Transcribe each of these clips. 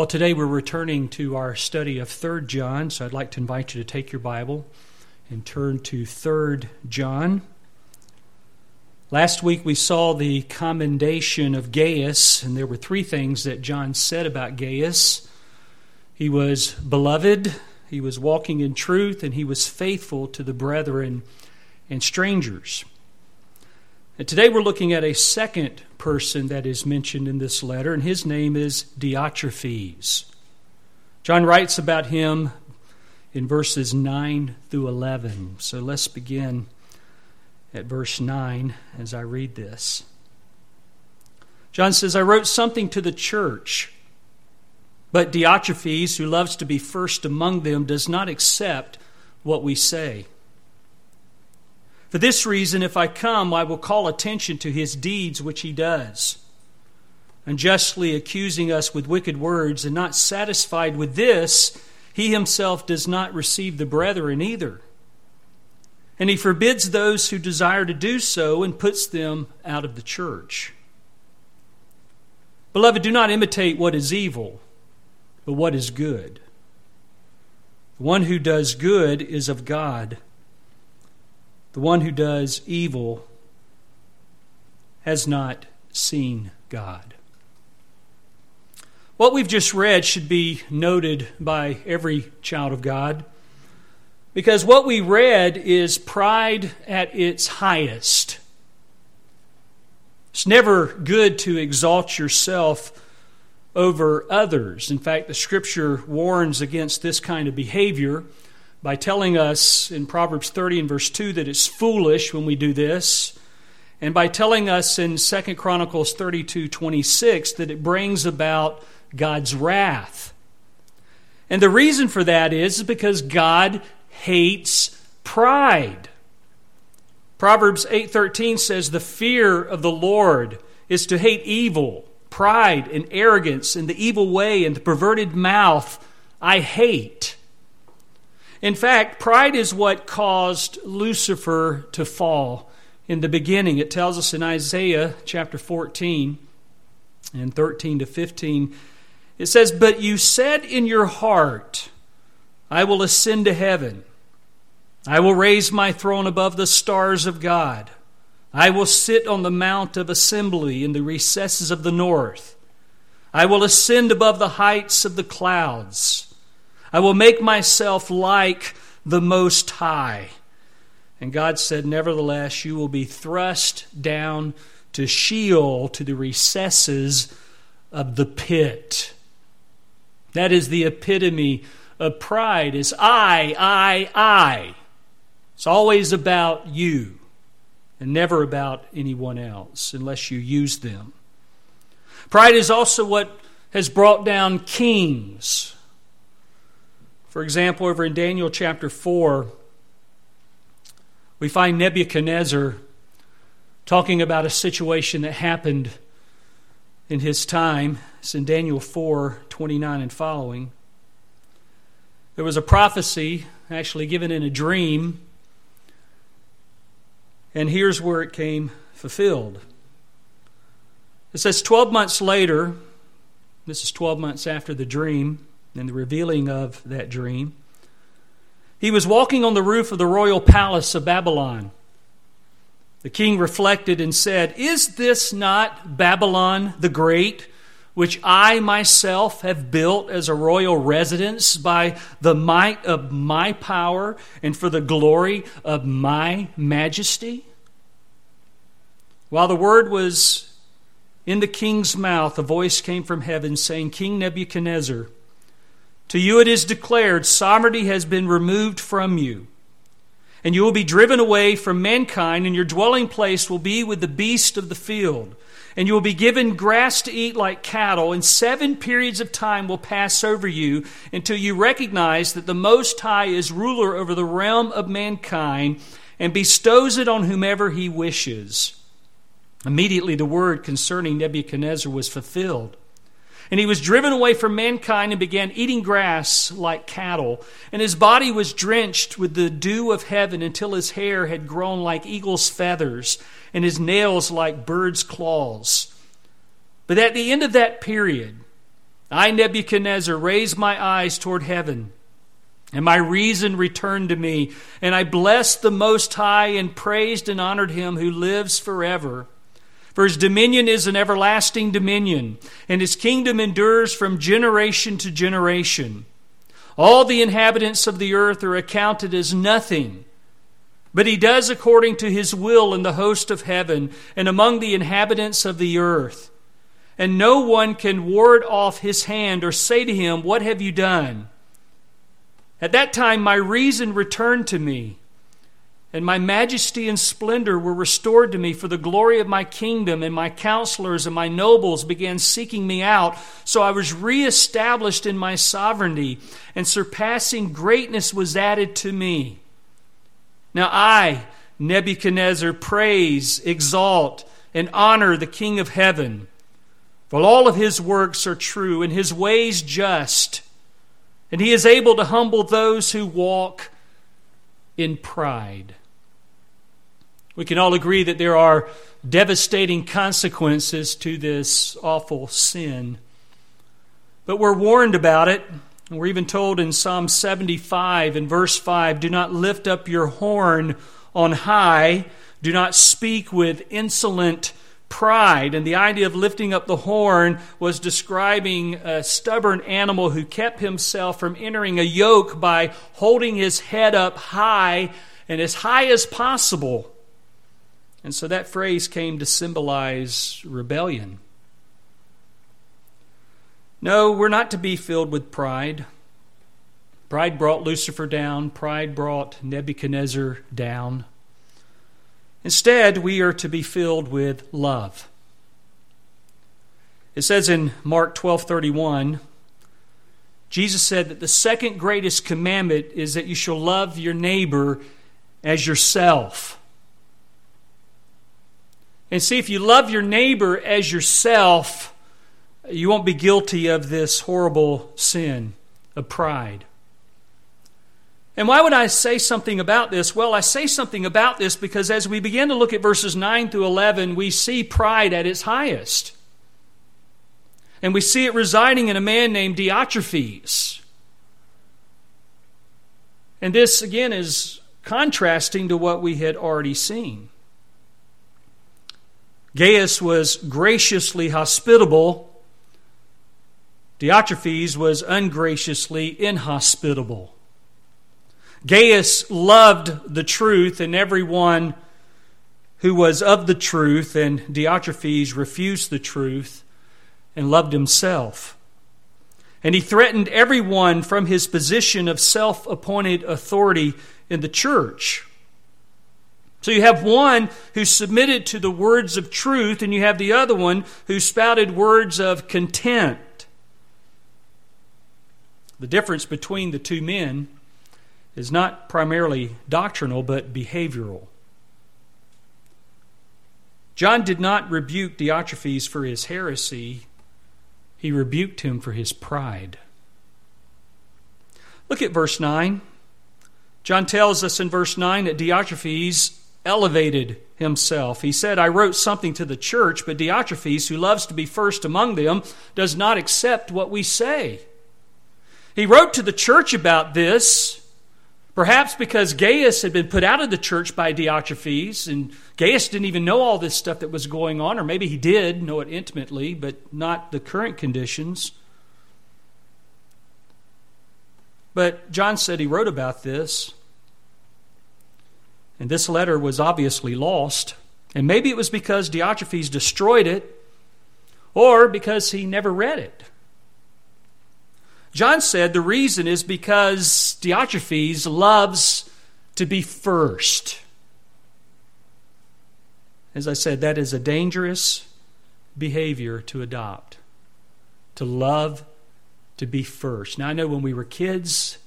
Well, today we're returning to our study of 3rd John, so I'd like to invite you to take your Bible and turn to 3rd John. Last week we saw the commendation of Gaius, and there were three things that John said about Gaius. He was beloved, he was walking in truth, and he was faithful to the brethren and strangers. And today we're looking at a second person that is mentioned in this letter, and his name is Diotrephes. John writes about him in verses 9 through 11. So let's begin at verse 9 as I read this. John says, I wrote something to the church, but Diotrephes, who loves to be first among them, does not accept what we say. For this reason, if I come, I will call attention to his deeds which he does, unjustly accusing us with wicked words, and not satisfied with this, he himself does not receive the brethren either. And he forbids those who desire to do so and puts them out of the church. Beloved, do not imitate what is evil, but what is good. The one who does good is of God the one who does evil has not seen God. What we've just read should be noted by every child of God because what we read is pride at its highest. It's never good to exalt yourself over others. In fact, the scripture warns against this kind of behavior by telling us in Proverbs 30 and verse 2 that it's foolish when we do this, and by telling us in 2 Chronicles 32 26 that it brings about God's wrath. And the reason for that is because God hates pride. Proverbs 8:13 says the fear of the Lord is to hate evil, pride and arrogance and the evil way and the perverted mouth I hate. In fact, pride is what caused Lucifer to fall in the beginning. It tells us in Isaiah chapter 14 and 13 to 15. It says, But you said in your heart, I will ascend to heaven. I will raise my throne above the stars of God. I will sit on the mount of assembly in the recesses of the north. I will ascend above the heights of the clouds. I will make myself like the Most High. And God said, Nevertheless, you will be thrust down to Sheol, to the recesses of the pit. That is the epitome of pride is I, I, I. It's always about you and never about anyone else unless you use them. Pride is also what has brought down kings for example, over in Daniel chapter 4, we find Nebuchadnezzar talking about a situation that happened in his time. It's in Daniel 4 29 and following. There was a prophecy actually given in a dream, and here's where it came fulfilled. It says 12 months later, this is 12 months after the dream, and the revealing of that dream. He was walking on the roof of the royal palace of Babylon. The king reflected and said, Is this not Babylon the Great, which I myself have built as a royal residence by the might of my power and for the glory of my majesty? While the word was in the king's mouth, a voice came from heaven saying, King Nebuchadnezzar, to you it is declared, sovereignty has been removed from you. And you will be driven away from mankind, and your dwelling place will be with the beast of the field. And you will be given grass to eat like cattle, and seven periods of time will pass over you until you recognize that the Most High is ruler over the realm of mankind and bestows it on whomever he wishes. Immediately, the word concerning Nebuchadnezzar was fulfilled. And he was driven away from mankind and began eating grass like cattle. And his body was drenched with the dew of heaven until his hair had grown like eagle's feathers and his nails like bird's claws. But at the end of that period, I, Nebuchadnezzar, raised my eyes toward heaven, and my reason returned to me, and I blessed the Most High and praised and honored him who lives forever. For his dominion is an everlasting dominion, and his kingdom endures from generation to generation. All the inhabitants of the earth are accounted as nothing. But he does according to his will in the host of heaven and among the inhabitants of the earth. And no one can ward off his hand or say to him, What have you done? At that time my reason returned to me and my majesty and splendor were restored to me for the glory of my kingdom, and my counselors and my nobles began seeking me out. So I was reestablished in my sovereignty, and surpassing greatness was added to me. Now I, Nebuchadnezzar, praise, exalt, and honor the King of heaven. For all of his works are true, and his ways just, and he is able to humble those who walk in pride. We can all agree that there are devastating consequences to this awful sin. But we're warned about it. We're even told in Psalm 75 in verse 5 do not lift up your horn on high, do not speak with insolent pride. And the idea of lifting up the horn was describing a stubborn animal who kept himself from entering a yoke by holding his head up high and as high as possible. And so that phrase came to symbolize rebellion. No, we're not to be filled with pride. Pride brought Lucifer down, pride brought Nebuchadnezzar down. Instead, we are to be filled with love. It says in Mark 12:31, Jesus said that the second greatest commandment is that you shall love your neighbor as yourself. And see, if you love your neighbor as yourself, you won't be guilty of this horrible sin of pride. And why would I say something about this? Well, I say something about this because as we begin to look at verses 9 through 11, we see pride at its highest. And we see it residing in a man named Diotrephes. And this, again, is contrasting to what we had already seen. Gaius was graciously hospitable. Diotrephes was ungraciously inhospitable. Gaius loved the truth and everyone who was of the truth, and Diotrephes refused the truth and loved himself. And he threatened everyone from his position of self appointed authority in the church. So you have one who submitted to the words of truth, and you have the other one who spouted words of contempt. The difference between the two men is not primarily doctrinal, but behavioral. John did not rebuke Diotrephes for his heresy, he rebuked him for his pride. Look at verse 9. John tells us in verse 9 that Diotrephes elevated himself. He said, I wrote something to the church, but Diotrephes, who loves to be first among them, does not accept what we say. He wrote to the church about this, perhaps because Gaius had been put out of the church by Diotrephes, and Gaius didn't even know all this stuff that was going on, or maybe he did know it intimately, but not the current conditions. But John said he wrote about this and this letter was obviously lost. And maybe it was because Diotrephes destroyed it, or because he never read it. John said the reason is because Diotrephes loves to be first. As I said, that is a dangerous behavior to adopt. To love to be first. Now, I know when we were kids,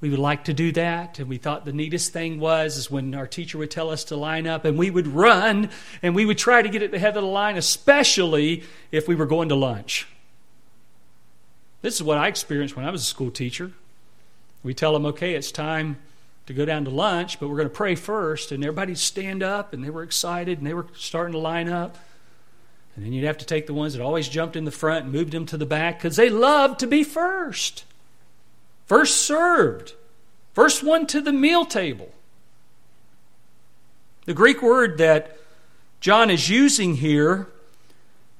we would like to do that and we thought the neatest thing was is when our teacher would tell us to line up and we would run and we would try to get at the head of the line especially if we were going to lunch. This is what i experienced when i was a school teacher. We tell them okay it's time to go down to lunch but we're going to pray first and everybody stand up and they were excited and they were starting to line up. And then you'd have to take the ones that always jumped in the front and moved them to the back because they loved to be first. First served. First one to the meal table. The Greek word that John is using here,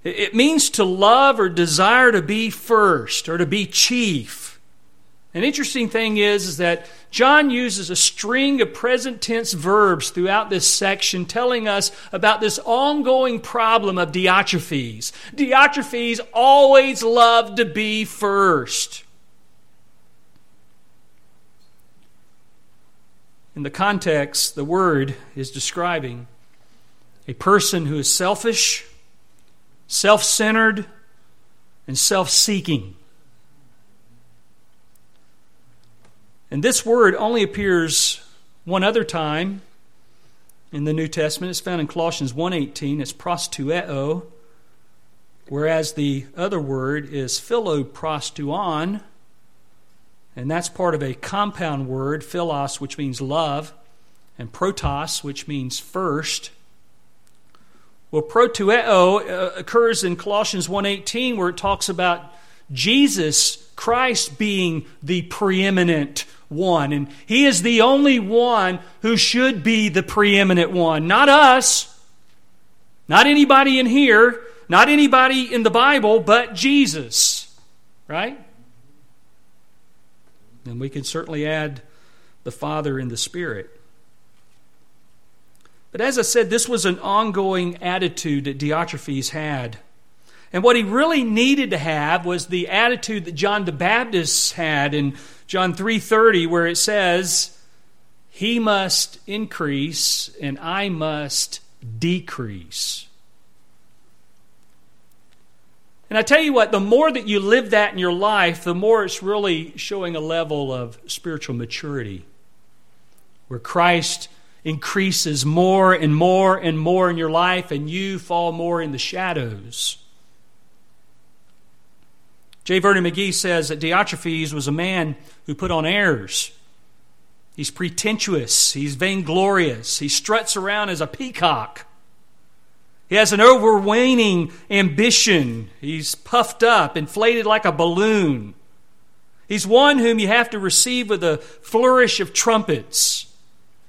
it means to love or desire to be first or to be chief. An interesting thing is, is that John uses a string of present tense verbs throughout this section telling us about this ongoing problem of Diotrephes. Diotrephes always loved to be first. In the context, the word is describing a person who is selfish, self centered, and self seeking. And this word only appears one other time in the New Testament. It's found in Colossians 1:18. It's proteuo, whereas the other word is philoproteuon, and that's part of a compound word, philos, which means love, and protos, which means first. Well, proteuo uh, occurs in Colossians 1:18 where it talks about Jesus Christ being the preeminent one and he is the only one who should be the preeminent one, not us. Not anybody in here, not anybody in the Bible, but Jesus. Right? And we can certainly add the Father and the Spirit. But as I said, this was an ongoing attitude that Diotrephes had. And what he really needed to have was the attitude that John the Baptist had in John 3:30 where it says, "He must increase and I must decrease." And I tell you what, the more that you live that in your life, the more it's really showing a level of spiritual maturity where Christ increases more and more and more in your life and you fall more in the shadows. J. Vernon McGee says that Diotrephes was a man who put on airs. He's pretentious, he's vainglorious, he struts around as a peacock. He has an overweening ambition. He's puffed up, inflated like a balloon. He's one whom you have to receive with a flourish of trumpets.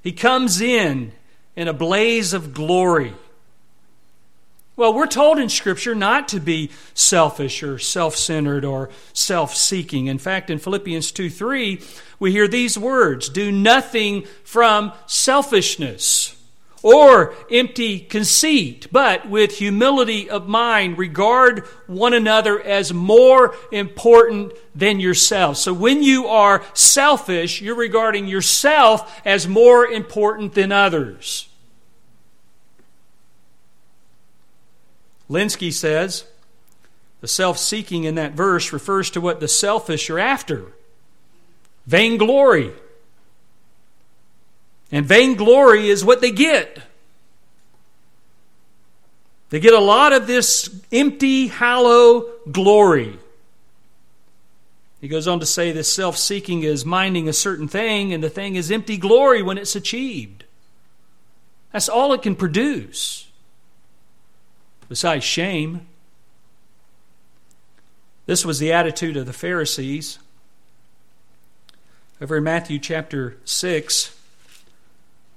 He comes in in a blaze of glory. Well, we're told in Scripture not to be selfish or self centered or self seeking. In fact, in Philippians 2 3, we hear these words do nothing from selfishness or empty conceit, but with humility of mind, regard one another as more important than yourself. So when you are selfish, you're regarding yourself as more important than others. Lenski says the self seeking in that verse refers to what the selfish are after vainglory and vainglory is what they get. They get a lot of this empty, hollow glory. He goes on to say this self seeking is minding a certain thing, and the thing is empty glory when it's achieved. That's all it can produce, besides shame. This was the attitude of the Pharisees. Over in Matthew chapter 6,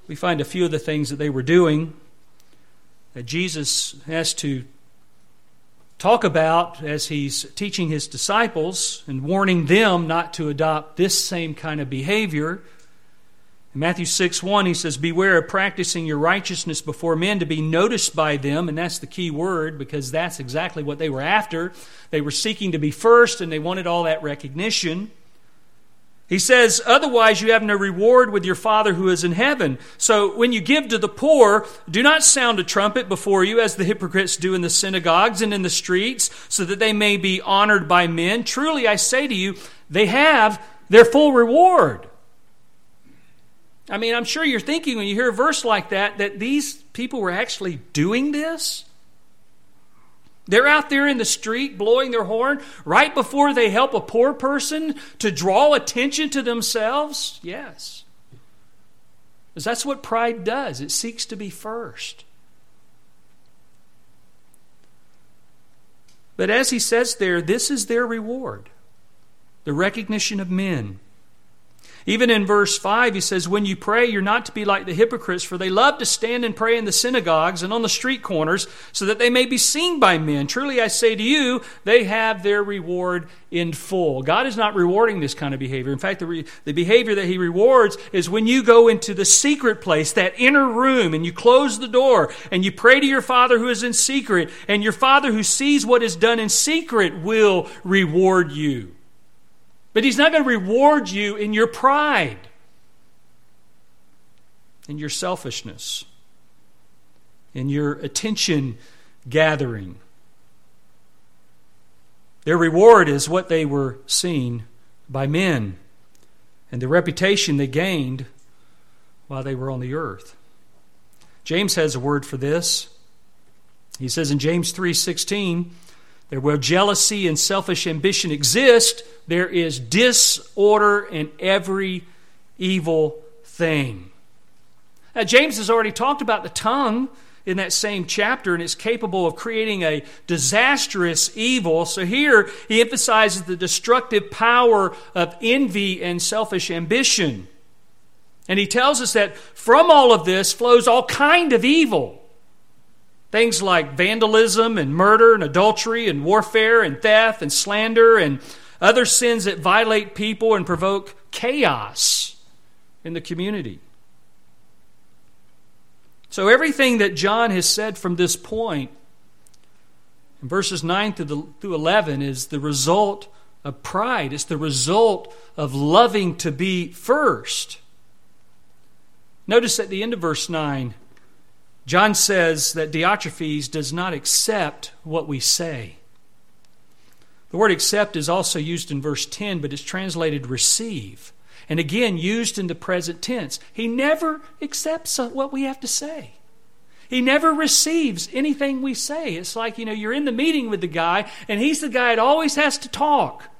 we find a few of the things that they were doing that Jesus has to talk about as he's teaching his disciples and warning them not to adopt this same kind of behavior. In Matthew 6 1, he says, Beware of practicing your righteousness before men to be noticed by them. And that's the key word because that's exactly what they were after. They were seeking to be first and they wanted all that recognition. He says, Otherwise, you have no reward with your Father who is in heaven. So, when you give to the poor, do not sound a trumpet before you, as the hypocrites do in the synagogues and in the streets, so that they may be honored by men. Truly, I say to you, they have their full reward. I mean, I'm sure you're thinking when you hear a verse like that that these people were actually doing this. They're out there in the street blowing their horn right before they help a poor person to draw attention to themselves? Yes. Because that's what pride does, it seeks to be first. But as he says there, this is their reward the recognition of men. Even in verse 5, he says, When you pray, you're not to be like the hypocrites, for they love to stand and pray in the synagogues and on the street corners, so that they may be seen by men. Truly, I say to you, they have their reward in full. God is not rewarding this kind of behavior. In fact, the, re- the behavior that he rewards is when you go into the secret place, that inner room, and you close the door, and you pray to your Father who is in secret, and your Father who sees what is done in secret will reward you. But He's not going to reward you in your pride, in your selfishness, in your attention gathering. Their reward is what they were seen by men and the reputation they gained while they were on the earth. James has a word for this. He says in James 3:16, there where jealousy and selfish ambition exist, there is disorder in every evil thing. Now, James has already talked about the tongue in that same chapter, and it's capable of creating a disastrous evil. So here he emphasizes the destructive power of envy and selfish ambition. And he tells us that from all of this flows all kind of evil. Things like vandalism and murder and adultery and warfare and theft and slander and other sins that violate people and provoke chaos in the community. So, everything that John has said from this point, in verses 9 through 11, is the result of pride. It's the result of loving to be first. Notice at the end of verse 9, John says that Diotrephes does not accept what we say. The word accept is also used in verse 10, but it's translated receive. And again, used in the present tense. He never accepts what we have to say. He never receives anything we say. It's like, you know, you're in the meeting with the guy, and he's the guy that always has to talk.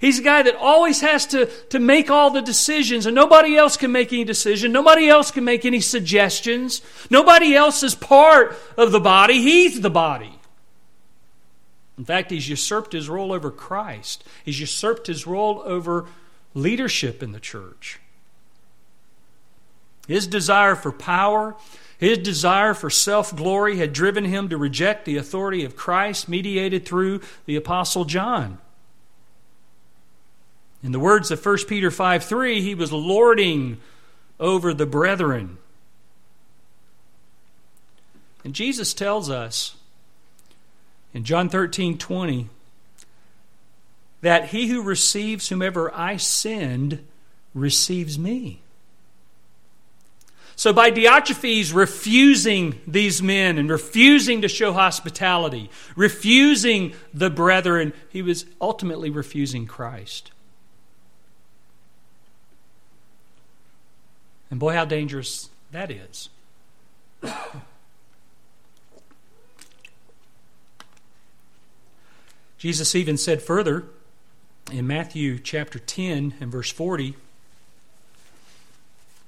He's a guy that always has to, to make all the decisions, and nobody else can make any decision. Nobody else can make any suggestions. Nobody else is part of the body. He's the body. In fact, he's usurped his role over Christ, he's usurped his role over leadership in the church. His desire for power, his desire for self glory had driven him to reject the authority of Christ mediated through the Apostle John. In the words of 1 Peter 5 3, he was lording over the brethren. And Jesus tells us in John 13 20 that he who receives whomever I send receives me. So, by Diotrephes refusing these men and refusing to show hospitality, refusing the brethren, he was ultimately refusing Christ. And boy, how dangerous that is. Jesus even said further in Matthew chapter 10 and verse 40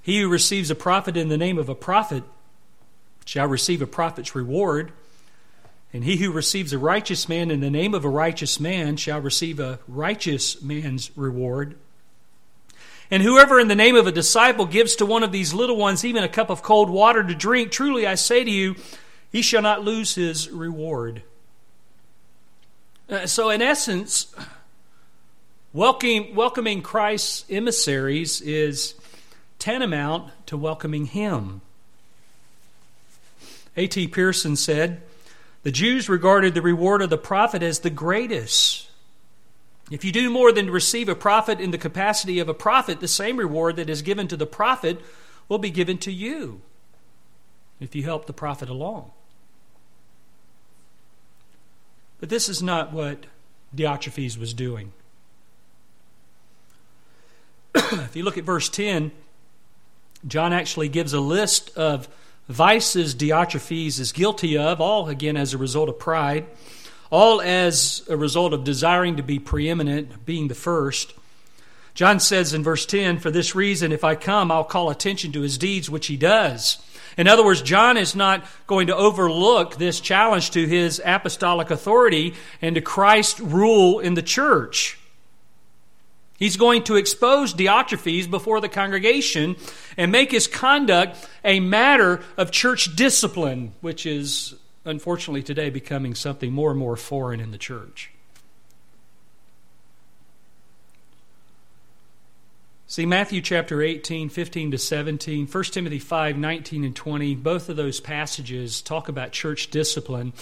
He who receives a prophet in the name of a prophet shall receive a prophet's reward, and he who receives a righteous man in the name of a righteous man shall receive a righteous man's reward. And whoever in the name of a disciple gives to one of these little ones even a cup of cold water to drink, truly I say to you, he shall not lose his reward. Uh, so, in essence, welcoming, welcoming Christ's emissaries is tantamount to welcoming him. A.T. Pierson said, The Jews regarded the reward of the prophet as the greatest. If you do more than receive a prophet in the capacity of a prophet, the same reward that is given to the prophet will be given to you if you help the prophet along. But this is not what Diotrephes was doing. if you look at verse 10, John actually gives a list of vices Diotrephes is guilty of, all again as a result of pride all as a result of desiring to be preeminent, being the first. John says in verse 10, For this reason, if I come, I'll call attention to his deeds, which he does. In other words, John is not going to overlook this challenge to his apostolic authority and to Christ's rule in the church. He's going to expose Diotrephes before the congregation and make his conduct a matter of church discipline, which is unfortunately today becoming something more and more foreign in the church. See, Matthew chapter 18, 15 to 17, 1 Timothy 5, 19 and 20, both of those passages talk about church discipline.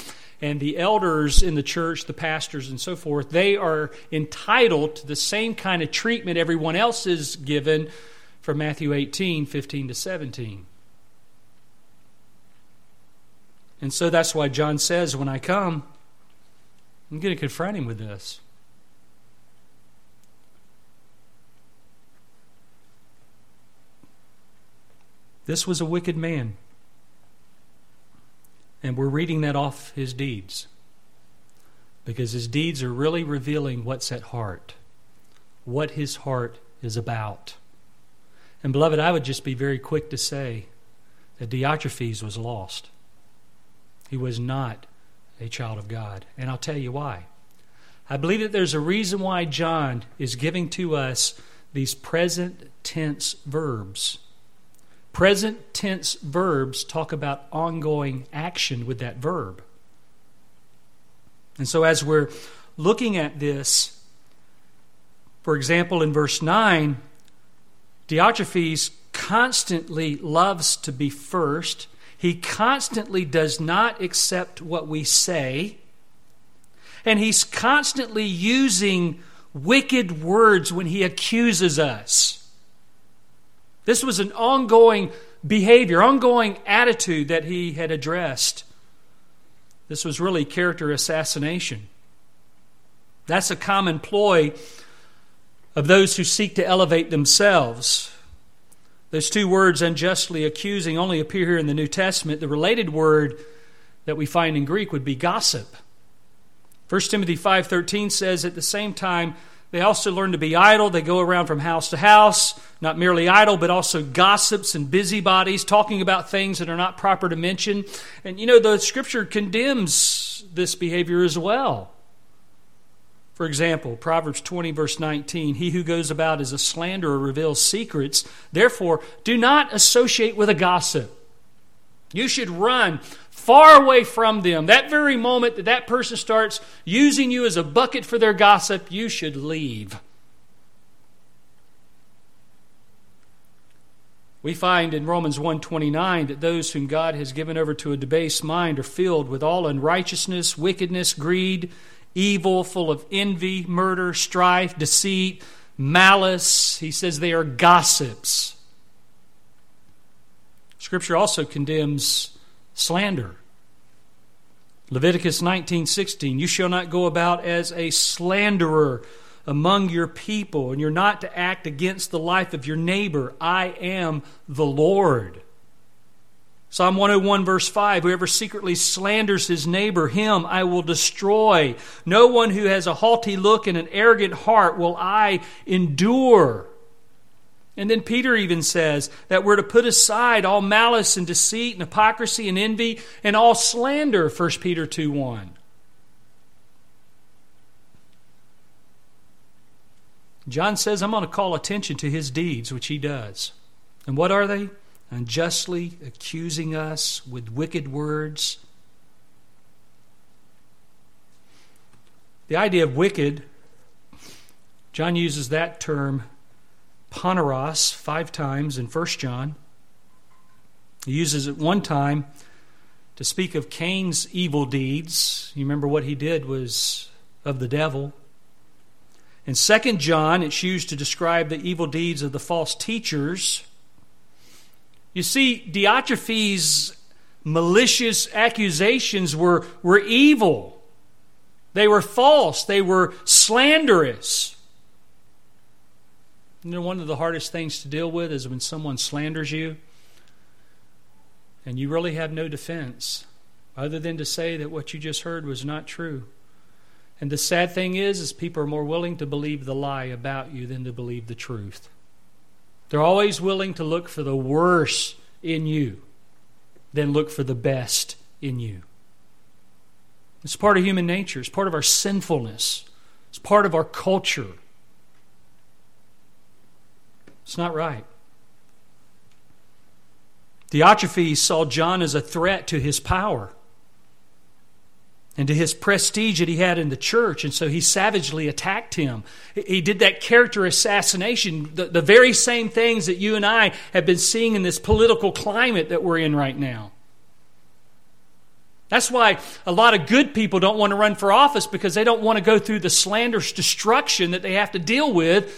And the elders in the church, the pastors and so forth, they are entitled to the same kind of treatment everyone else is given from Matthew 18, 15 to 17. And so that's why John says, when I come, I'm going to confront him with this. This was a wicked man. And we're reading that off his deeds. Because his deeds are really revealing what's at heart, what his heart is about. And, beloved, I would just be very quick to say that Diotrephes was lost. He was not a child of God. And I'll tell you why. I believe that there's a reason why John is giving to us these present tense verbs Present tense verbs talk about ongoing action with that verb. And so, as we're looking at this, for example, in verse 9, Diotrephes constantly loves to be first. He constantly does not accept what we say. And he's constantly using wicked words when he accuses us. This was an ongoing behavior, ongoing attitude that he had addressed. This was really character assassination. That's a common ploy of those who seek to elevate themselves. Those two words, unjustly accusing, only appear here in the New Testament. The related word that we find in Greek would be gossip. 1 Timothy 5:13 says at the same time they also learn to be idle. They go around from house to house, not merely idle, but also gossips and busybodies, talking about things that are not proper to mention. And you know, the scripture condemns this behavior as well. For example, Proverbs 20, verse 19 He who goes about as a slanderer reveals secrets. Therefore, do not associate with a gossip. You should run far away from them. That very moment that that person starts using you as a bucket for their gossip, you should leave. We find in Romans 1:29 that those whom God has given over to a debased mind are filled with all unrighteousness, wickedness, greed, evil, full of envy, murder, strife, deceit, malice. He says they are gossips. Scripture also condemns slander. Leviticus 19:16 You shall not go about as a slanderer among your people and you're not to act against the life of your neighbor. I am the Lord. Psalm 101, verse 5 Whoever secretly slanders his neighbor, him I will destroy. No one who has a haughty look and an arrogant heart will I endure. And then Peter even says that we're to put aside all malice and deceit and hypocrisy and envy and all slander, 1 Peter 2 1. John says, I'm going to call attention to his deeds, which he does. And what are they? Unjustly accusing us with wicked words. The idea of wicked, John uses that term poneros five times in 1 John. He uses it one time to speak of Cain's evil deeds. You remember what he did was of the devil. In 2 John, it's used to describe the evil deeds of the false teachers. You see, Diotrephes' malicious accusations were, were evil. They were false. They were slanderous. You know, one of the hardest things to deal with is when someone slanders you and you really have no defense other than to say that what you just heard was not true. And the sad thing is, is people are more willing to believe the lie about you than to believe the truth. They're always willing to look for the worst in you than look for the best in you. It's part of human nature. It's part of our sinfulness. It's part of our culture. It's not right. Diotrephes saw John as a threat to his power and to his prestige that he had in the church, and so he savagely attacked him. He did that character assassination, the, the very same things that you and I have been seeing in this political climate that we're in right now. That's why a lot of good people don't want to run for office because they don't want to go through the slanderous destruction that they have to deal with,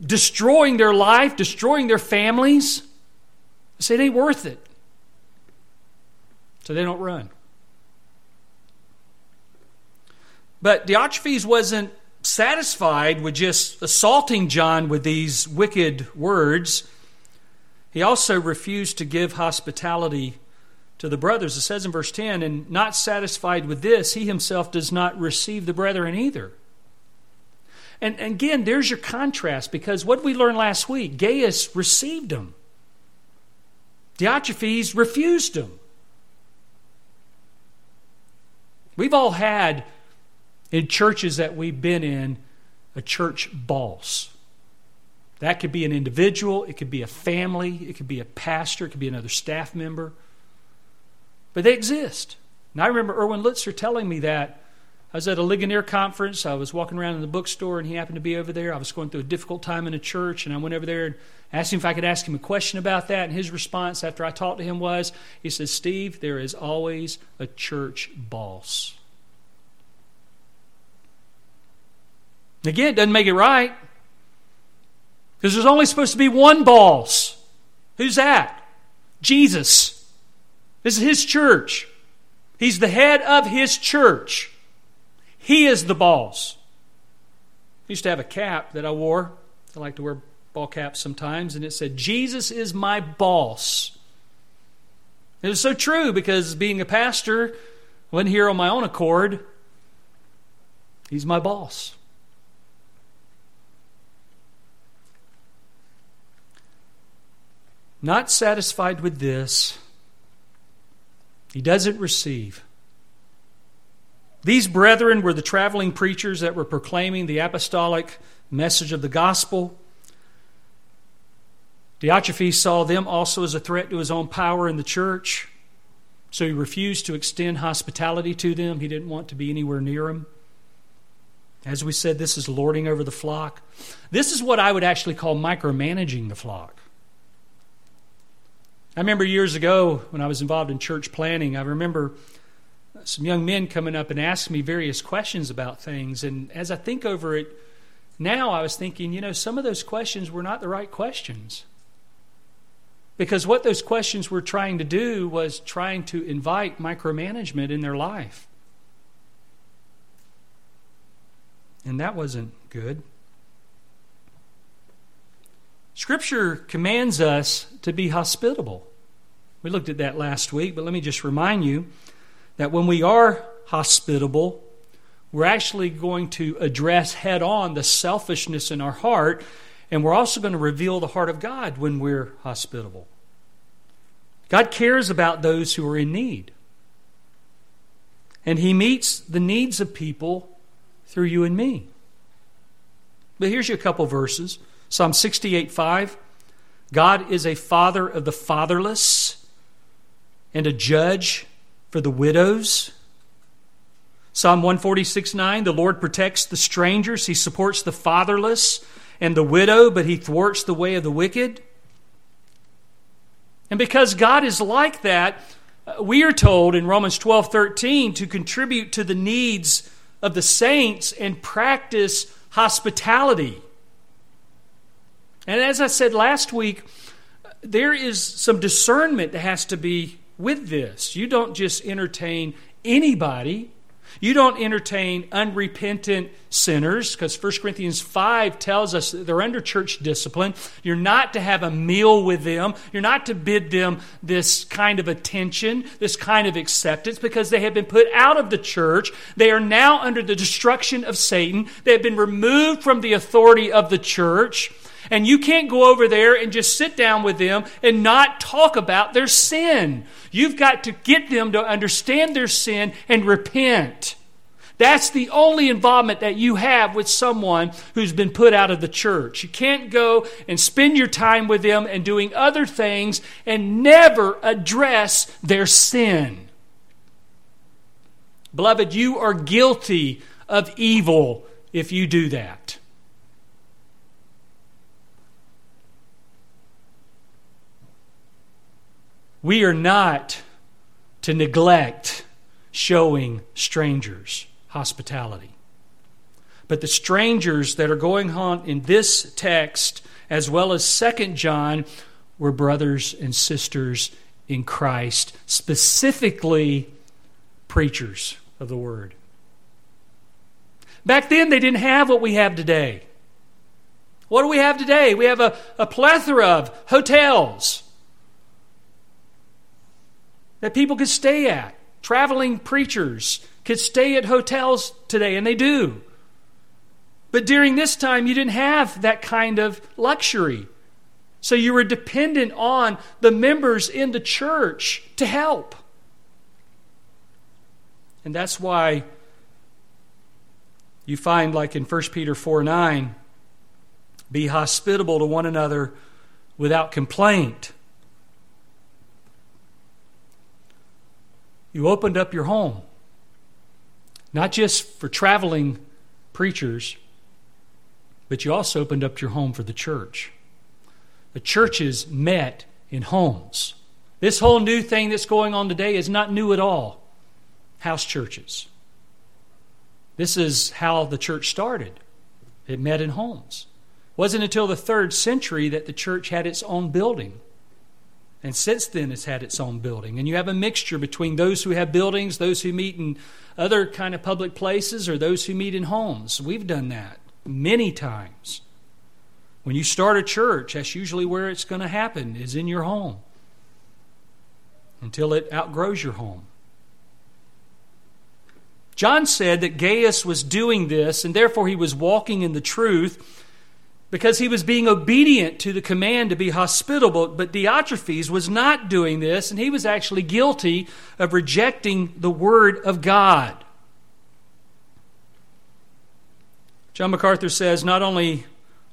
destroying their life, destroying their families. Say it ain't worth it. So they don't run. But Diotrephes wasn't satisfied with just assaulting John with these wicked words. He also refused to give hospitality to the brothers. It says in verse 10 And not satisfied with this, he himself does not receive the brethren either. And, again, there's your contrast because what we learned last week Gaius received them, Diotrephes refused them. We've all had in churches that we've been in a church boss. That could be an individual, it could be a family, it could be a pastor, it could be another staff member. But they exist. And I remember Erwin Lutzer telling me that. I was at a Ligonier conference. I was walking around in the bookstore, and he happened to be over there. I was going through a difficult time in a church, and I went over there and asked him if I could ask him a question about that. And his response after I talked to him was, he says, Steve, there is always a church boss. Again, it doesn't make it right. Because there's only supposed to be one boss. Who's that? Jesus. This is his church. He's the head of his church. He is the boss. I used to have a cap that I wore. I like to wear ball caps sometimes, and it said, Jesus is my boss. It was so true because being a pastor, I wasn't here on my own accord. He's my boss. Not satisfied with this, he doesn't receive. These brethren were the traveling preachers that were proclaiming the apostolic message of the gospel. Diotrephes saw them also as a threat to his own power in the church, so he refused to extend hospitality to them. He didn't want to be anywhere near them. As we said, this is lording over the flock. This is what I would actually call micromanaging the flock. I remember years ago when I was involved in church planning, I remember some young men coming up and asking me various questions about things. And as I think over it now, I was thinking, you know, some of those questions were not the right questions. Because what those questions were trying to do was trying to invite micromanagement in their life. And that wasn't good. Scripture commands us to be hospitable. We looked at that last week, but let me just remind you that when we are hospitable, we're actually going to address head on the selfishness in our heart, and we're also going to reveal the heart of God when we're hospitable. God cares about those who are in need. And He meets the needs of people through you and me. But here's you a couple verses. Psalm 68 5. God is a father of the fatherless and a judge for the widows. Psalm 146 9. The Lord protects the strangers, He supports the fatherless and the widow, but He thwarts the way of the wicked. And because God is like that, uh, we are told in Romans 12 13 to contribute to the needs of the saints and practice hospitality. And as I said last week, there is some discernment that has to be with this. You don't just entertain anybody. You don't entertain unrepentant sinners because 1 Corinthians 5 tells us that they're under church discipline. You're not to have a meal with them. You're not to bid them this kind of attention, this kind of acceptance because they have been put out of the church. They are now under the destruction of Satan. They have been removed from the authority of the church. And you can't go over there and just sit down with them and not talk about their sin. You've got to get them to understand their sin and repent. That's the only involvement that you have with someone who's been put out of the church. You can't go and spend your time with them and doing other things and never address their sin. Beloved, you are guilty of evil if you do that. We are not to neglect showing strangers hospitality. But the strangers that are going on in this text, as well as Second John, were brothers and sisters in Christ, specifically preachers of the word. Back then, they didn't have what we have today. What do we have today? We have a, a plethora of hotels, that people could stay at. Traveling preachers could stay at hotels today, and they do. But during this time, you didn't have that kind of luxury. So you were dependent on the members in the church to help. And that's why you find, like in 1 Peter 4 9, be hospitable to one another without complaint. You opened up your home, not just for traveling preachers, but you also opened up your home for the church. The churches met in homes. This whole new thing that's going on today is not new at all. House churches. This is how the church started. It met in homes. It wasn't until the third century that the church had its own building. And since then, it's had its own building. And you have a mixture between those who have buildings, those who meet in other kind of public places, or those who meet in homes. We've done that many times. When you start a church, that's usually where it's going to happen, is in your home until it outgrows your home. John said that Gaius was doing this, and therefore he was walking in the truth because he was being obedient to the command to be hospitable. But Diotrephes was not doing this, and he was actually guilty of rejecting the Word of God. John MacArthur says not only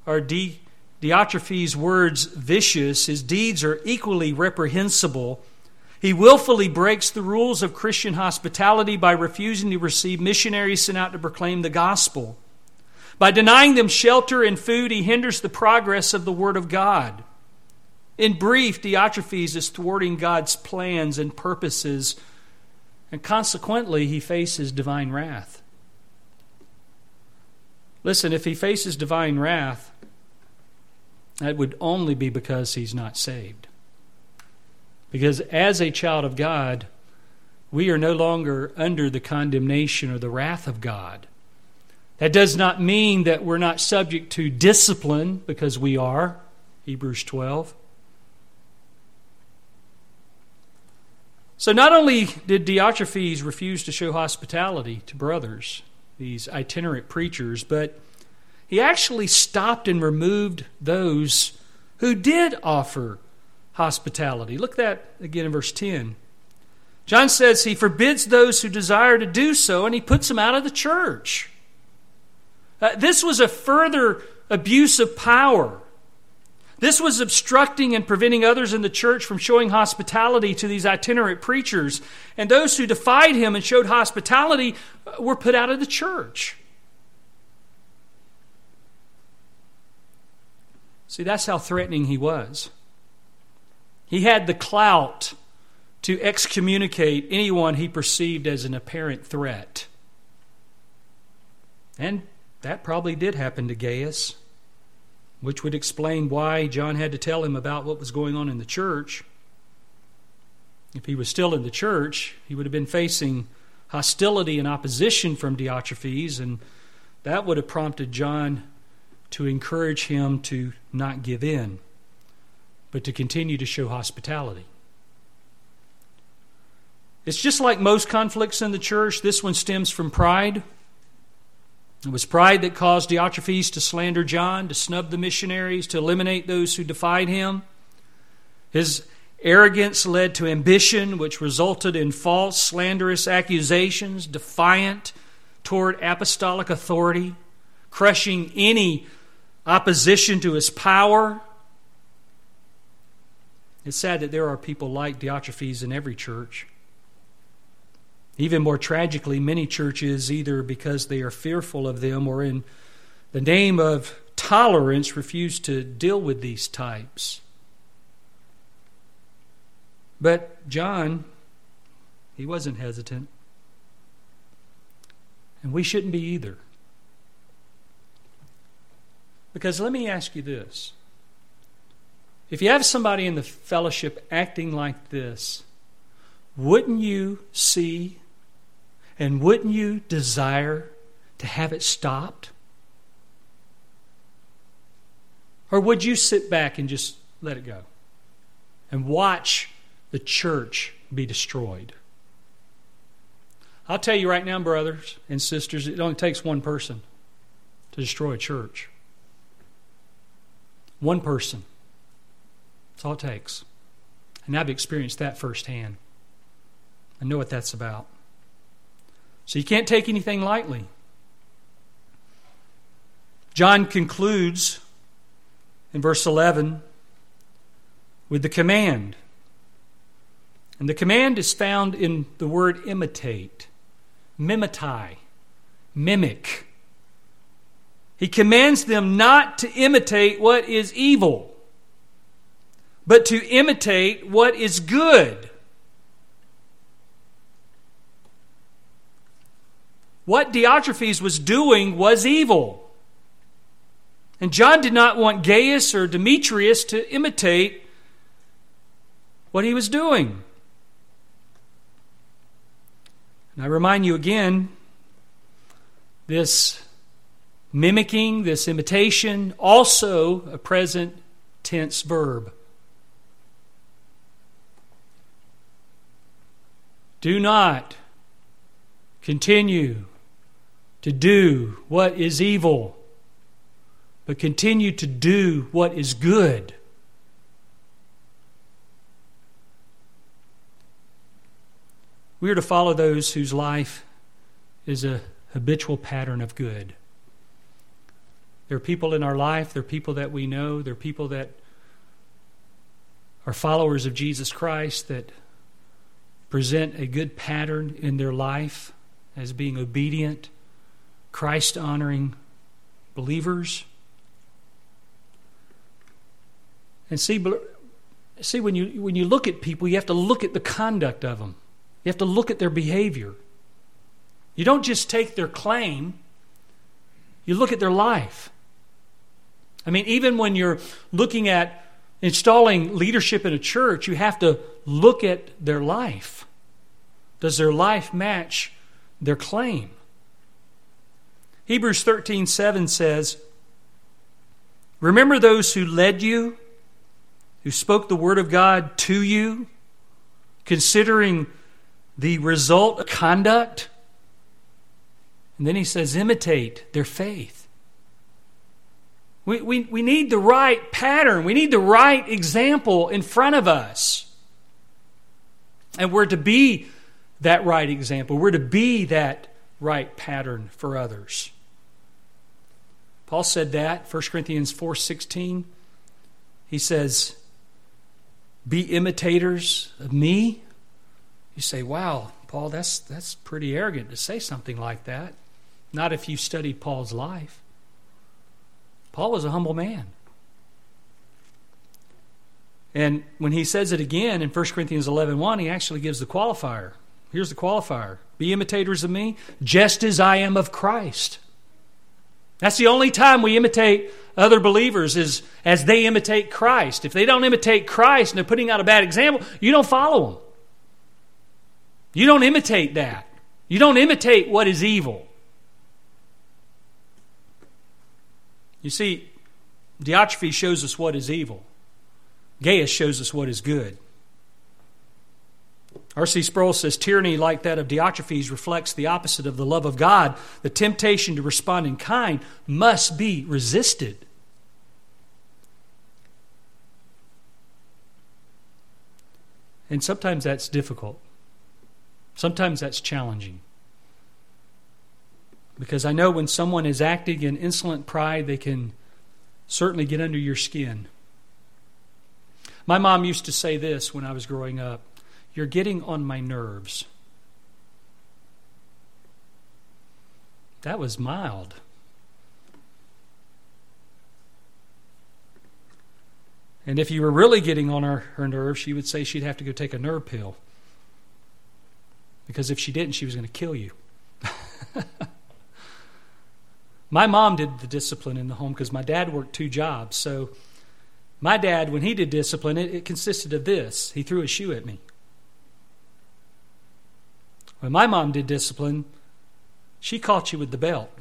are Diotrephes' words vicious, his deeds are equally reprehensible. He willfully breaks the rules of Christian hospitality by refusing to receive missionaries sent out to proclaim the gospel. By denying them shelter and food, he hinders the progress of the Word of God. In brief, Diotrephes is thwarting God's plans and purposes, and consequently, he faces divine wrath. Listen, if he faces divine wrath, that would only be because he's not saved. Because as a child of God, we are no longer under the condemnation or the wrath of God. That does not mean that we're not subject to discipline, because we are. Hebrews 12. So not only did Diotrephes refuse to show hospitality to brothers, these itinerant preachers, but he actually stopped and removed those who did offer hospitality. Look at that again in verse 10. John says he forbids those who desire to do so and he puts them out of the church. Uh, this was a further abuse of power. This was obstructing and preventing others in the church from showing hospitality to these itinerant preachers. And those who defied him and showed hospitality uh, were put out of the church. See, that's how threatening he was. He had the clout to excommunicate anyone he perceived as an apparent threat. And that probably did happen to Gaius, which would explain why John had to tell him about what was going on in the church. If he was still in the church, he would have been facing hostility and opposition from Diotrephes, and that would have prompted John to encourage him to not give in, but to continue to show hospitality. It's just like most conflicts in the church, this one stems from pride. It was pride that caused Diotrephes to slander John, to snub the missionaries, to eliminate those who defied him. His arrogance led to ambition, which resulted in false, slanderous accusations, defiant toward apostolic authority, crushing any opposition to his power. It's sad that there are people like Diotrephes in every church. Even more tragically, many churches, either because they are fearful of them or in the name of tolerance, refuse to deal with these types. But John, he wasn't hesitant. And we shouldn't be either. Because let me ask you this. If you have somebody in the fellowship acting like this, wouldn't you see and wouldn't you desire to have it stopped? Or would you sit back and just let it go and watch the church be destroyed? I'll tell you right now, brothers and sisters, it only takes one person to destroy a church. One person. That's all it takes. And I've experienced that firsthand. I know what that's about. So you can't take anything lightly. John concludes in verse 11 with the command. And the command is found in the word imitate, mimetai, mimic. He commands them not to imitate what is evil, but to imitate what is good. What Diotrephes was doing was evil. And John did not want Gaius or Demetrius to imitate what he was doing. And I remind you again this mimicking, this imitation, also a present tense verb. Do not continue to do what is evil, but continue to do what is good. We are to follow those whose life is a habitual pattern of good. There are people in our life, there are people that we know, there are people that are followers of Jesus Christ that present a good pattern in their life as being obedient Christ honoring believers. And see, see when, you, when you look at people, you have to look at the conduct of them, you have to look at their behavior. You don't just take their claim, you look at their life. I mean, even when you're looking at installing leadership in a church, you have to look at their life. Does their life match their claim? Hebrews 13 7 says, Remember those who led you, who spoke the word of God to you, considering the result of conduct. And then he says, imitate their faith. We, we, we need the right pattern. We need the right example in front of us. And we're to be that right example. We're to be that right pattern for others. Paul said that, 1 Corinthians 4:16. He says, "Be imitators of me." You say, "Wow, Paul, that's that's pretty arrogant to say something like that." Not if you study Paul's life. Paul was a humble man. And when he says it again in 1 Corinthians 11:1, he actually gives the qualifier. Here's the qualifier. Be imitators of me, just as I am of Christ. That's the only time we imitate other believers is as they imitate Christ. If they don't imitate Christ and they're putting out a bad example, you don't follow them. You don't imitate that. You don't imitate what is evil. You see, Diotrephes shows us what is evil. Gaius shows us what is good. R.C. Sproul says tyranny like that of Diotrephes reflects the opposite of the love of God. The temptation to respond in kind must be resisted. And sometimes that's difficult. Sometimes that's challenging. Because I know when someone is acting in insolent pride, they can certainly get under your skin. My mom used to say this when I was growing up You're getting on my nerves. That was mild. And if you were really getting on her, her nerves, she would say she'd have to go take a nerve pill. Because if she didn't, she was going to kill you. my mom did the discipline in the home because my dad worked two jobs. So my dad, when he did discipline, it, it consisted of this he threw a shoe at me. When my mom did discipline, she caught you with the belt.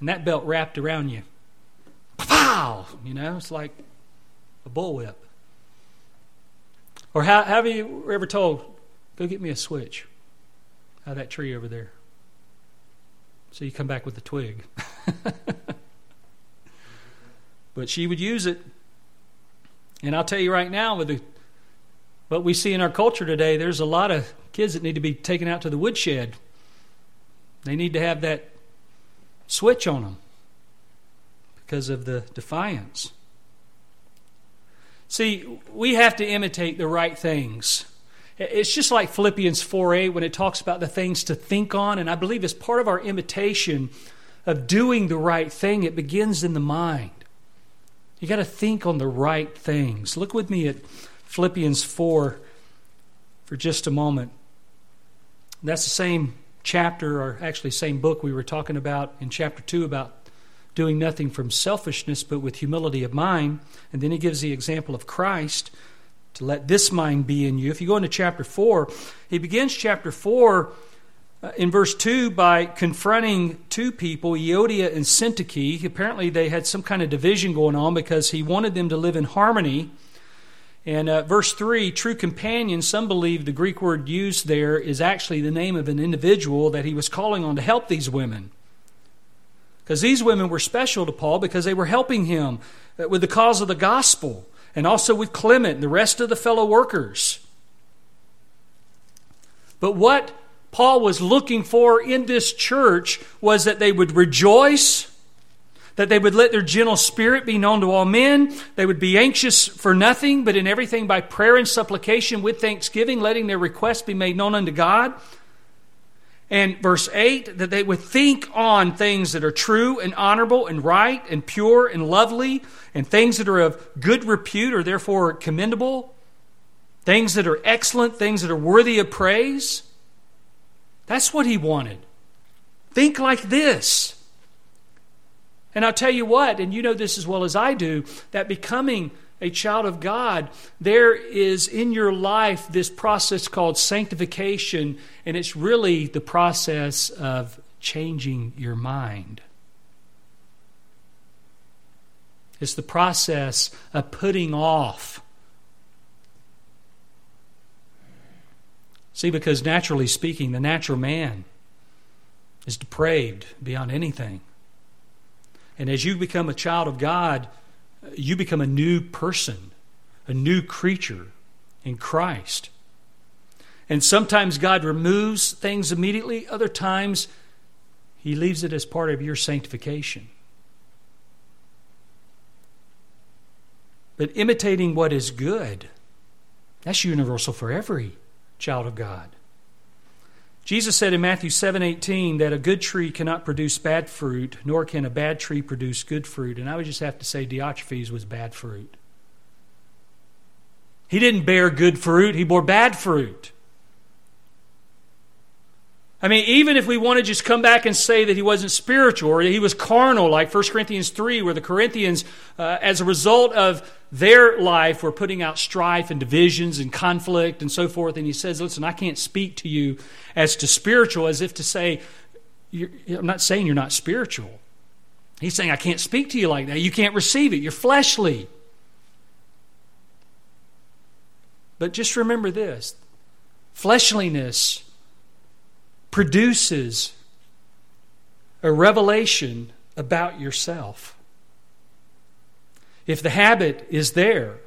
And that belt wrapped around you. Pow! You know, it's like a bullwhip. Or how, have you ever told, go get me a switch out of that tree over there? So you come back with the twig. but she would use it. And I'll tell you right now, with the, what we see in our culture today, there's a lot of kids that need to be taken out to the woodshed. They need to have that switch on them because of the defiance. See, we have to imitate the right things. It's just like Philippians 4 8 when it talks about the things to think on. And I believe as part of our imitation of doing the right thing, it begins in the mind. You got to think on the right things. Look with me at Philippians 4 for just a moment. That's the same chapter, or actually, same book we were talking about in chapter 2 about doing nothing from selfishness, but with humility of mind. And then he gives the example of Christ to let this mind be in you. If you go into chapter 4, he begins chapter 4 uh, in verse 2 by confronting two people, Euodia and Syntyche. Apparently, they had some kind of division going on because he wanted them to live in harmony. And uh, verse 3, true companion, some believe the Greek word used there is actually the name of an individual that he was calling on to help these women. Because these women were special to Paul because they were helping him uh, with the cause of the gospel and also with Clement and the rest of the fellow workers. But what Paul was looking for in this church was that they would rejoice, that they would let their gentle spirit be known to all men, they would be anxious for nothing, but in everything by prayer and supplication with thanksgiving, letting their requests be made known unto God. And verse 8, that they would think on things that are true and honorable and right and pure and lovely and things that are of good repute or therefore commendable, things that are excellent, things that are worthy of praise. That's what he wanted. Think like this. And I'll tell you what, and you know this as well as I do, that becoming a child of God, there is in your life this process called sanctification, and it's really the process of changing your mind. It's the process of putting off. See, because naturally speaking, the natural man is depraved beyond anything. And as you become a child of God, you become a new person, a new creature in Christ. And sometimes God removes things immediately, other times, He leaves it as part of your sanctification. But imitating what is good, that's universal for every child of God. Jesus said in Matthew 7:18 that a good tree cannot produce bad fruit, nor can a bad tree produce good fruit. And I would just have to say Diotrephes was bad fruit. He didn't bear good fruit, he bore bad fruit. I mean, even if we want to just come back and say that he wasn't spiritual or he was carnal, like 1 Corinthians 3, where the Corinthians, uh, as a result of their life, were putting out strife and divisions and conflict and so forth. And he says, Listen, I can't speak to you as to spiritual, as if to say, I'm not saying you're not spiritual. He's saying, I can't speak to you like that. You can't receive it. You're fleshly. But just remember this fleshliness produces a revelation about yourself. If the habit is there,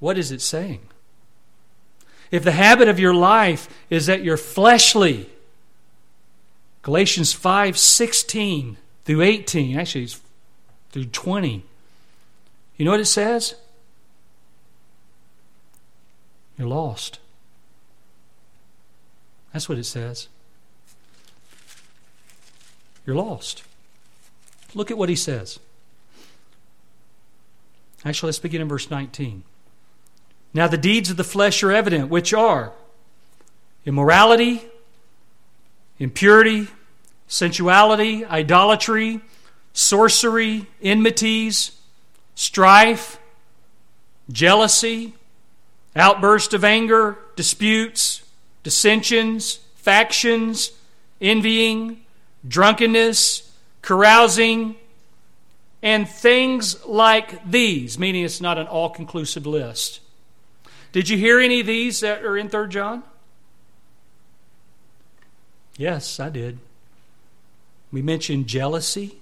what is it saying? If the habit of your life is that you're fleshly, Galatians 5 16 through 18, actually, it's through 20, you know what it says? You're lost. That's what it says you're lost. Look at what he says. Actually, let's begin in verse 19. Now, the deeds of the flesh are evident, which are immorality, impurity, sensuality, idolatry, sorcery, enmities, strife, jealousy, outburst of anger, disputes, dissensions, factions, envying drunkenness, carousing, and things like these, meaning it's not an all conclusive list. Did you hear any of these that are in 3 John? Yes, I did. We mentioned jealousy,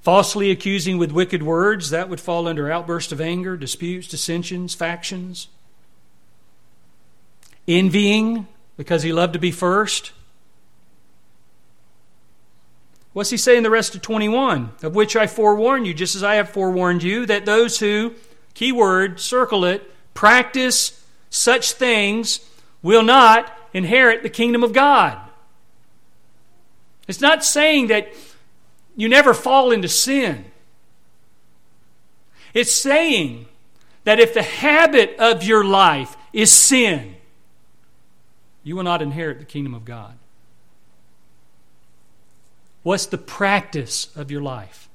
falsely accusing with wicked words, that would fall under outburst of anger, disputes, dissensions, factions, envying, because he loved to be first? What's he say in the rest of 21? Of which I forewarn you, just as I have forewarned you, that those who, keyword, circle it, practice such things will not inherit the kingdom of God. It's not saying that you never fall into sin. It's saying that if the habit of your life is sin, you will not inherit the kingdom of God. What's the practice of your life?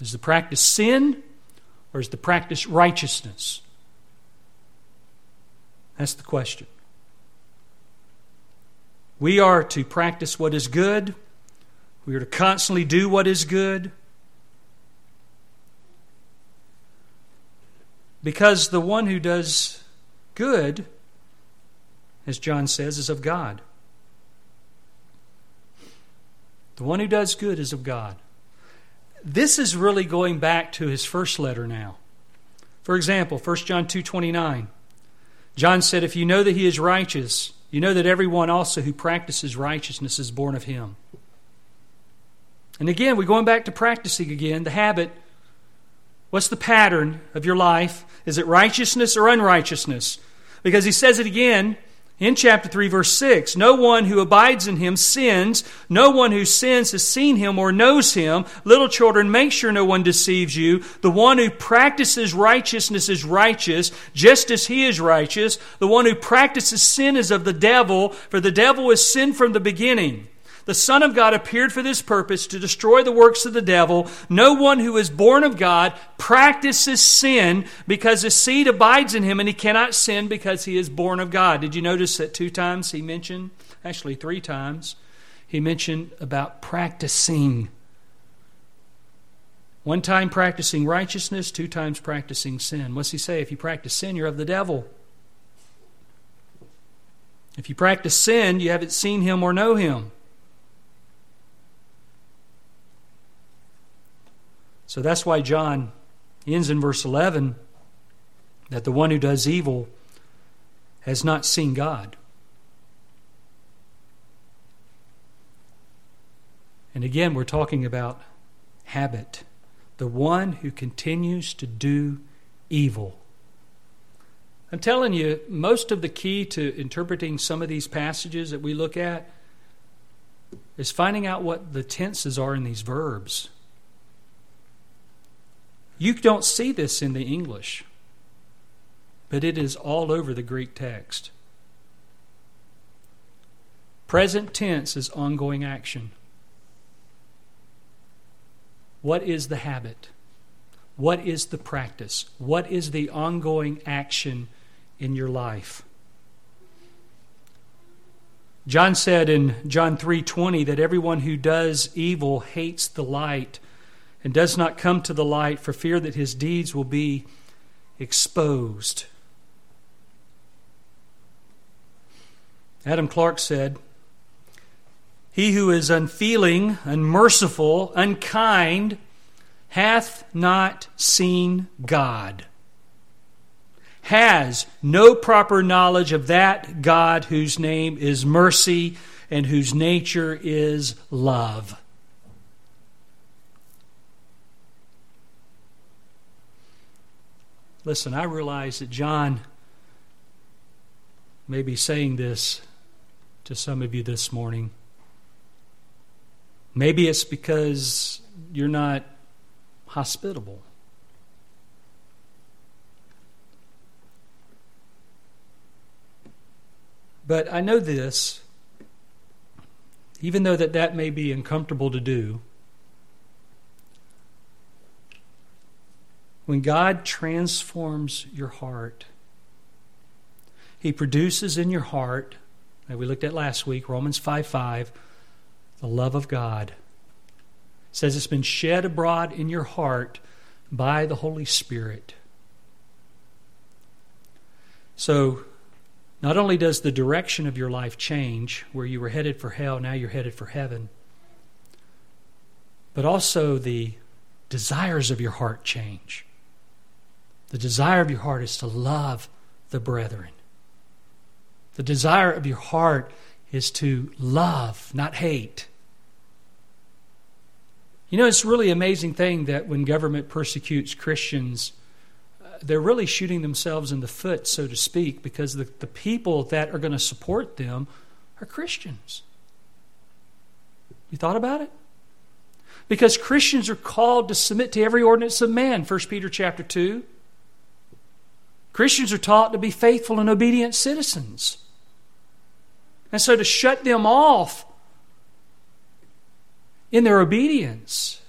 Is the practice sin or is the practice righteousness? That's the question. We are to practice what is good. We are to constantly do what is good. Because the one who does good, as John says, is of God. The one who does good is of God. This is really going back to his first letter now. For example, 1 John 2:29. John said, "If you know that he is righteous, you know that everyone also who practices righteousness is born of him." And again, we're going back to practicing again, the habit. What's the pattern of your life? Is it righteousness or unrighteousness? Because he says it again in chapter 3, verse 6 No one who abides in him sins. No one who sins has seen him or knows him. Little children, make sure no one deceives you. The one who practices righteousness is righteous, just as he is righteous. The one who practices sin is of the devil, for the devil is sin from the beginning. The Son of God appeared for this purpose to destroy the works of the devil. No one who is born of God practices sin because his seed abides in him and he cannot sin because he is born of God. Did you notice that two times he mentioned, actually three times, he mentioned about practicing. One time practicing righteousness, two times practicing sin. What's he say? If you practice sin, you're of the devil. If you practice sin, you haven't seen him or know him. So that's why John ends in verse 11 that the one who does evil has not seen God. And again, we're talking about habit. The one who continues to do evil. I'm telling you, most of the key to interpreting some of these passages that we look at is finding out what the tenses are in these verbs. You don't see this in the English. but it is all over the Greek text. Present tense is ongoing action. What is the habit? What is the practice? What is the ongoing action in your life? John said in John 3:20 that everyone who does evil hates the light and does not come to the light for fear that his deeds will be exposed. Adam Clarke said, He who is unfeeling, unmerciful, unkind, hath not seen God, has no proper knowledge of that God whose name is mercy and whose nature is love. Listen, I realize that John may be saying this to some of you this morning. Maybe it's because you're not hospitable. But I know this, even though that that may be uncomfortable to do, when God transforms your heart, He produces in your heart, that we looked at last week, Romans 5 5, the love of God says it's been shed abroad in your heart by the Holy Spirit. So, not only does the direction of your life change, where you were headed for hell, now you're headed for heaven, but also the desires of your heart change. The desire of your heart is to love the brethren. The desire of your heart is to love, not hate. You know, it's really amazing thing that when government persecutes Christians, uh, they're really shooting themselves in the foot, so to speak, because the, the people that are going to support them are Christians. You thought about it? Because Christians are called to submit to every ordinance of man, 1 Peter chapter 2. Christians are taught to be faithful and obedient citizens. And so to shut them off in their obedience,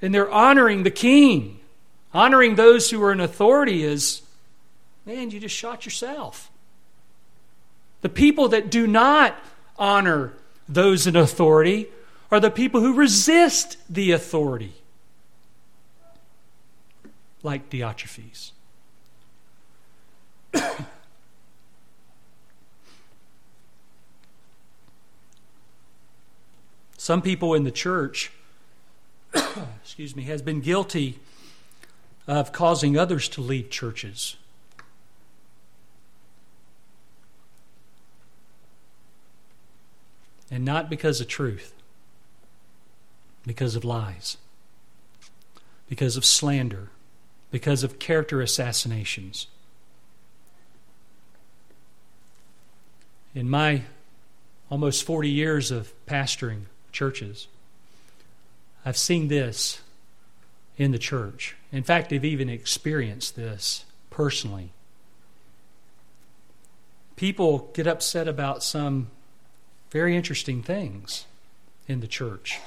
in their honoring the king, honoring those who are in authority is, man, you just shot yourself. The people that do not honor those in authority are the people who resist the authority, like Diotrephes. Some people in the church, excuse me, has been guilty of causing others to leave churches. And not because of truth, because of lies, because of slander, because of character assassinations. In my almost 40 years of pastoring, churches. I've seen this in the church. In fact, I've even experienced this personally. People get upset about some very interesting things in the church.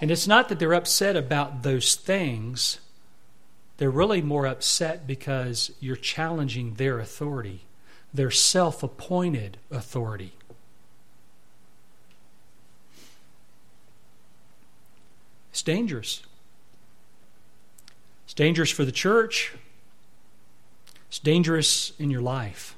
And it's not that they're upset about those things, they're really more upset because you're challenging their authority, their self appointed authority. It's dangerous. It's dangerous for the church. It's dangerous in your life.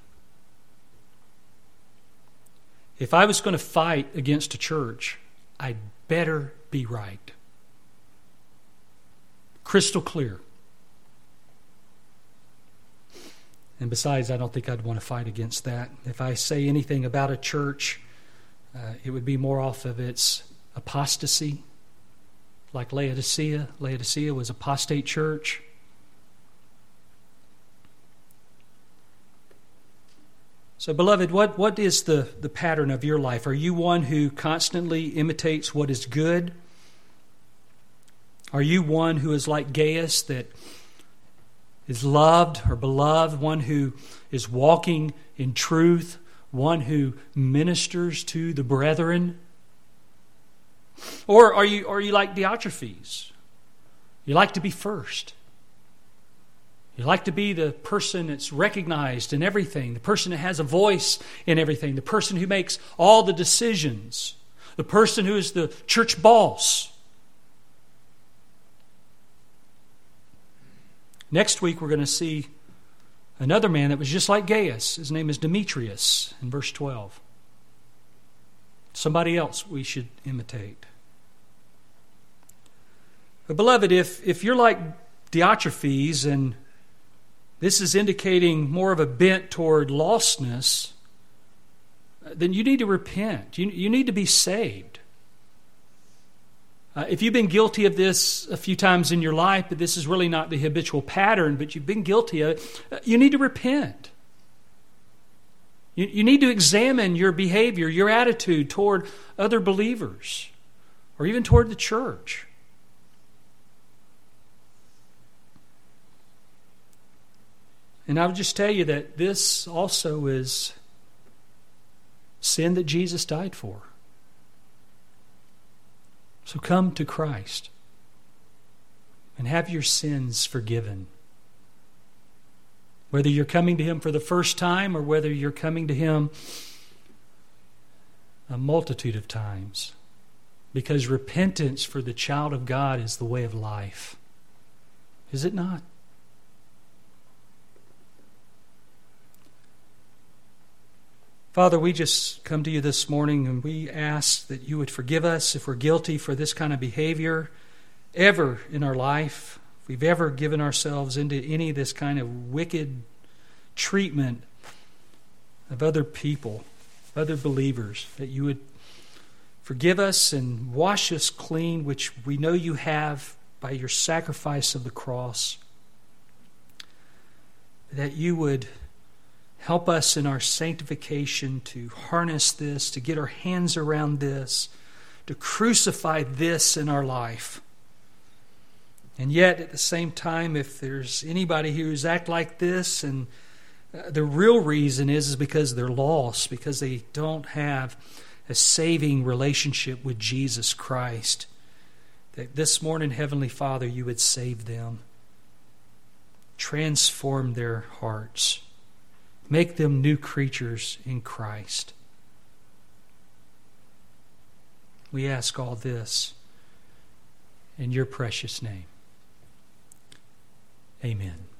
If I was going to fight against a church, I'd better be right. Crystal clear. And besides, I don't think I'd want to fight against that. If I say anything about a church, uh, it would be more off of its apostasy like Laodicea. Laodicea was apostate church. So, beloved, what, what is the, the pattern of your life? Are you one who constantly imitates what is good? Are you one who is like Gaius that is loved or beloved, one who is walking in truth, one who ministers to the brethren? Or are you, are you like Diotrephes? You like to be first. You like to be the person that's recognized in everything, the person that has a voice in everything, the person who makes all the decisions, the person who is the church boss. Next week, we're going to see another man that was just like Gaius. His name is Demetrius in verse 12. Somebody else we should imitate. But, beloved, if, if you're like Diotrephes and this is indicating more of a bent toward lostness, then you need to repent. You, you need to be saved. Uh, if you've been guilty of this a few times in your life, but this is really not the habitual pattern, but you've been guilty of it, uh, you need to repent. You, you need to examine your behavior, your attitude toward other believers, or even toward the church. And I would just tell you that this also is sin that Jesus died for. So come to Christ and have your sins forgiven. Whether you're coming to Him for the first time or whether you're coming to Him a multitude of times. Because repentance for the child of God is the way of life. Is it not? Father, we just come to you this morning and we ask that you would forgive us if we're guilty for this kind of behavior ever in our life. If we've ever given ourselves into any of this kind of wicked treatment of other people, other believers, that you would forgive us and wash us clean, which we know you have by your sacrifice of the cross. That you would Help us in our sanctification to harness this, to get our hands around this, to crucify this in our life. And yet, at the same time, if there's anybody who's act like this, and uh, the real reason is, is because they're lost, because they don't have a saving relationship with Jesus Christ, that this morning, Heavenly Father, you would save them, transform their hearts. Make them new creatures in Christ. We ask all this in your precious name. Amen.